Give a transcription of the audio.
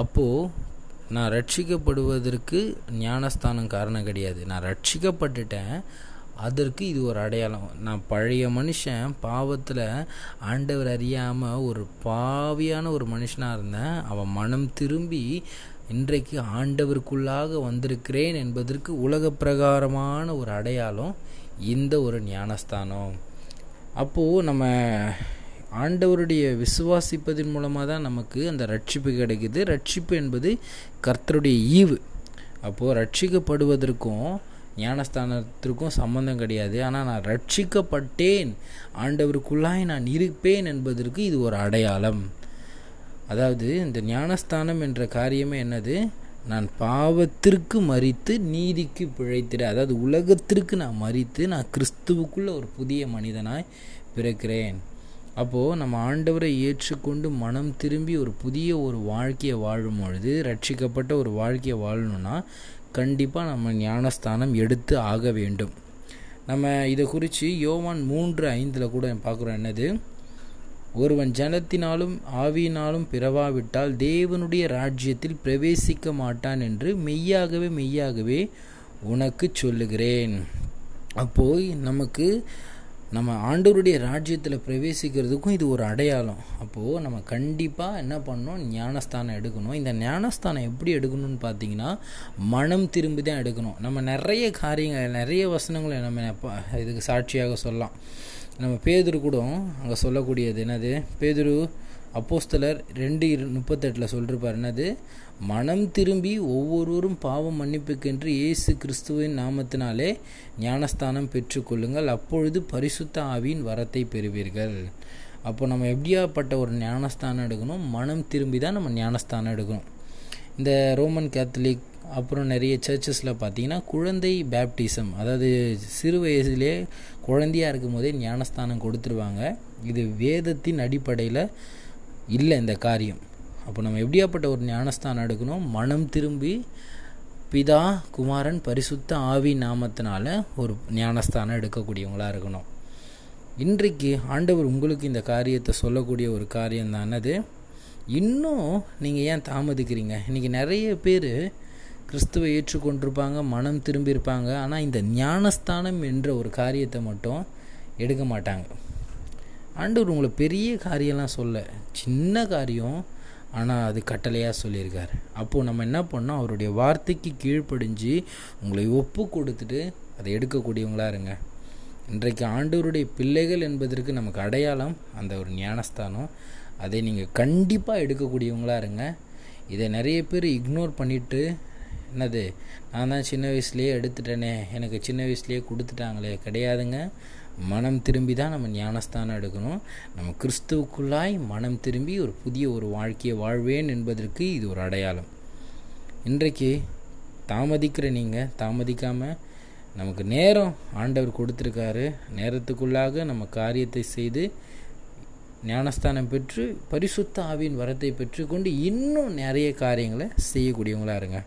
அப்போது நான் ரட்சிக்கப்படுவதற்கு ஞானஸ்தானம் காரணம் கிடையாது. நான் ரட்சிக்கப்பட்டுட்டேன். அதற்கு இது ஒரு அடையாளம். நான் பழைய மனுஷன் பாவத்தில் ஆண்டவர் அறியாமல் ஒரு பாவியான ஒரு மனுஷனாக இருந்தேன். அவன் மனம் திரும்பி இன்றைக்கு ஆண்டவருக்குள்ளாக வந்திருக்கிறேன் என்பதற்கு உலக பிரகாரமான ஒரு அடையாளம் இந்த ஒரு ஞானஸ்தானம். அப்போது நம்ம ஆண்டவருடைய விசுவாசிப்பதன் மூலமாக தான் நமக்கு அந்த ரட்சிப்பு கிடைக்குது. ரட்சிப்பு என்பது கர்த்தருடைய ஈவு. அப்போது ரட்சிக்கப்படுவதற்கும் ஞானஸ்தானத்திற்கும் சம்மந்தம் கிடையாது. ஆனால் நான் ரட்சிக்கப்பட்டேன். ஆண்டவருக்குள்ளாய் நான் இருப்பேன் என்பதற்கு இது ஒரு அடையாளம். அதாவது இந்த ஞானஸ்தானம் என்ற காரியமே என்னது? நான் பாவத்திற்கு மறித்து நீதிக்கு பிழைத்திட அதாவது உலகத்திற்கு நான் மறித்து நான் கிறிஸ்துவுக்குள்ள ஒரு புதிய மனிதனாய் பிறக்கிறேன். அப்போது நம்ம ஆண்டவரை ஏற்றுக்கொண்டு மனம் திரும்பி ஒரு புதிய ஒரு வாழ்க்கையை வாழும் பொழுது ரட்சிக்கப்பட்ட ஒரு வாழ்க்கையை வாழணும்னா கண்டிப்பாக நம்ம ஞானஸ்தானம் எடுத்து ஆக வேண்டும். நம்ம இதை குறித்து யோவான் மூன்று ஐந்தில் கூட பார்க்குறோம் என்னது? ஒருவன் ஜனத்தினாலும் ஆவியினாலும் பிறவாவிட்டால் தேவனுடைய ராஜ்யத்தில் பிரவேசிக்க மாட்டான் என்று மெய்யாகவே மெய்யாகவே உனக்கு சொல்லுகிறேன். அப்போது நமக்கு நம்ம ஆண்டவருடைய ராஜ்யத்தில் பிரவேசிக்கிறதுக்கும் இது ஒரு அடையாளம். அப்போது நம்ம கண்டிப்பாக என்ன பண்ணணும்? ஞானஸ்தானம் எடுக்கணும். இந்த ஞானஸ்தானம் எப்படி எடுக்கணும்னு பார்த்தீங்கன்னா மனம் திரும்பி தான் எடுக்கணும். நம்ம நிறைய காரியங்கள் நிறைய வசனங்களை நம்ம இதுக்கு சாட்சியாக சொல்லலாம். நம்ம பேதுரு கூட அங்கே சொல்லக்கூடியது என்னது? பேதுரு அப்போஸ்தலர் ரெண்டு இரு முப்பத்தெட்டில் சொல்லிருப்பார். என்னது? மனம் திரும்பி ஒவ்வொருவரும் பாவம் மன்னிப்புக்கென்று இயேசு கிறிஸ்துவின் நாமத்தினாலே ஞானஸ்தானம் பெற்றுக்கொள்ளுங்கள். அப்பொழுது பரிசுத்த ஆவியின் வரத்தை பெறுவீர்கள். அப்போ நம்ம எப்படியாப்பட்ட ஒரு ஞானஸ்தானம் எடுக்கணும்? மனம் திரும்பி தான் நம்ம ஞானஸ்தானம் எடுக்கணும். இந்த ரோமன் கேத்தலிக் அப்புறம் நிறைய சர்ச்சஸில் பார்த்தீங்கன்னா குழந்தை பேப்டிசம் அதாவது சிறு வயசுலேயே குழந்தையாக இருக்கும் போதே ஞானஸ்தானம் கொடுத்துருவாங்க. இது வேதத்தின் அடிப்படையில் இல்லை இந்த காரியம். அப்போ நம்ம எப்படியாப்பட்ட ஒரு ஞானஸ்தானம் எடுக்கணும்? மனம் திரும்பி பிதா குமாரன் பரிசுத்த ஆவி நாமத்தினால ஒரு ஞானஸ்தானம் எடுக்கக்கூடியவங்களாக இருக்கணும். இன்றைக்கு ஆண்டவர் உங்களுக்கு இந்த காரியத்தை சொல்லக்கூடிய ஒரு காரியம் தானது இன்னும் நீங்கள் ஏன் தாமதிக்கிறீங்க? இன்றைக்கி நிறைய பேர் கிறிஸ்துவை ஏற்றுக்கொண்டிருப்பாங்க மனம் திரும்பியிருப்பாங்க. ஆனால் இந்த ஞானஸ்தானம் என்ற ஒரு காரியத்தை மட்டும் எடுக்க மாட்டாங்க. ஆண்டவர் உங்களை பெரிய காரியம்லாம் சொல்ல சின்ன காரியம் ஆனால் அது கட்டளையாக சொல்லியிருக்கார். அப்போது நம்ம என்ன பண்ணோம்? அவருடைய வார்த்தைக்கு கீழ்ப்படிஞ்சு உங்களை ஒப்பு கொடுத்துட்டு அதை எடுக்கக்கூடியவங்களாக இருங்க. இன்றைக்கு ஆண்டவருடைய பிள்ளைகள் என்பதற்கு நமக்கு அடையாளம் அந்த ஒரு ஞானஸ்தானம். அதை நீங்கள் கண்டிப்பாக எடுக்கக்கூடியவங்களாக இருங்க. இதை நிறைய பேர் இக்னோர் பண்ணிவிட்டு என்னது? நான் தான் சின்ன வயசுலேயே எடுத்துட்டேனே எனக்கு சின்ன வயசுலேயே கொடுத்துட்டாங்களே கிடையாதுங்க. மனம் திரும்பி தான் நம்ம ஞானஸ்தானம் எடுக்கணும். நம்ம கிறிஸ்துவுக்குள்ளாய் மனம் திரும்பி ஒரு புதிய ஒரு வாழ்க்கையை வாழ்வேன் என்பதற்கு இது ஒரு அடையாளம். இன்றைக்கு தாமதிக்கிற நீங்கள் தாமதிக்காமல் நமக்கு நேரம் ஆண்டவர் கொடுத்துருக்காரு. நேரத்துக்குள்ளாக நம்ம காரியத்தை செய்து ஞானஸ்தானம் பெற்று பரிசுத்த ஆவியின் வரத்தை பெற்றுக்கொண்டு இன்னும் நிறைய காரியங்களை செய்யக்கூடியவங்களாக இருங்க.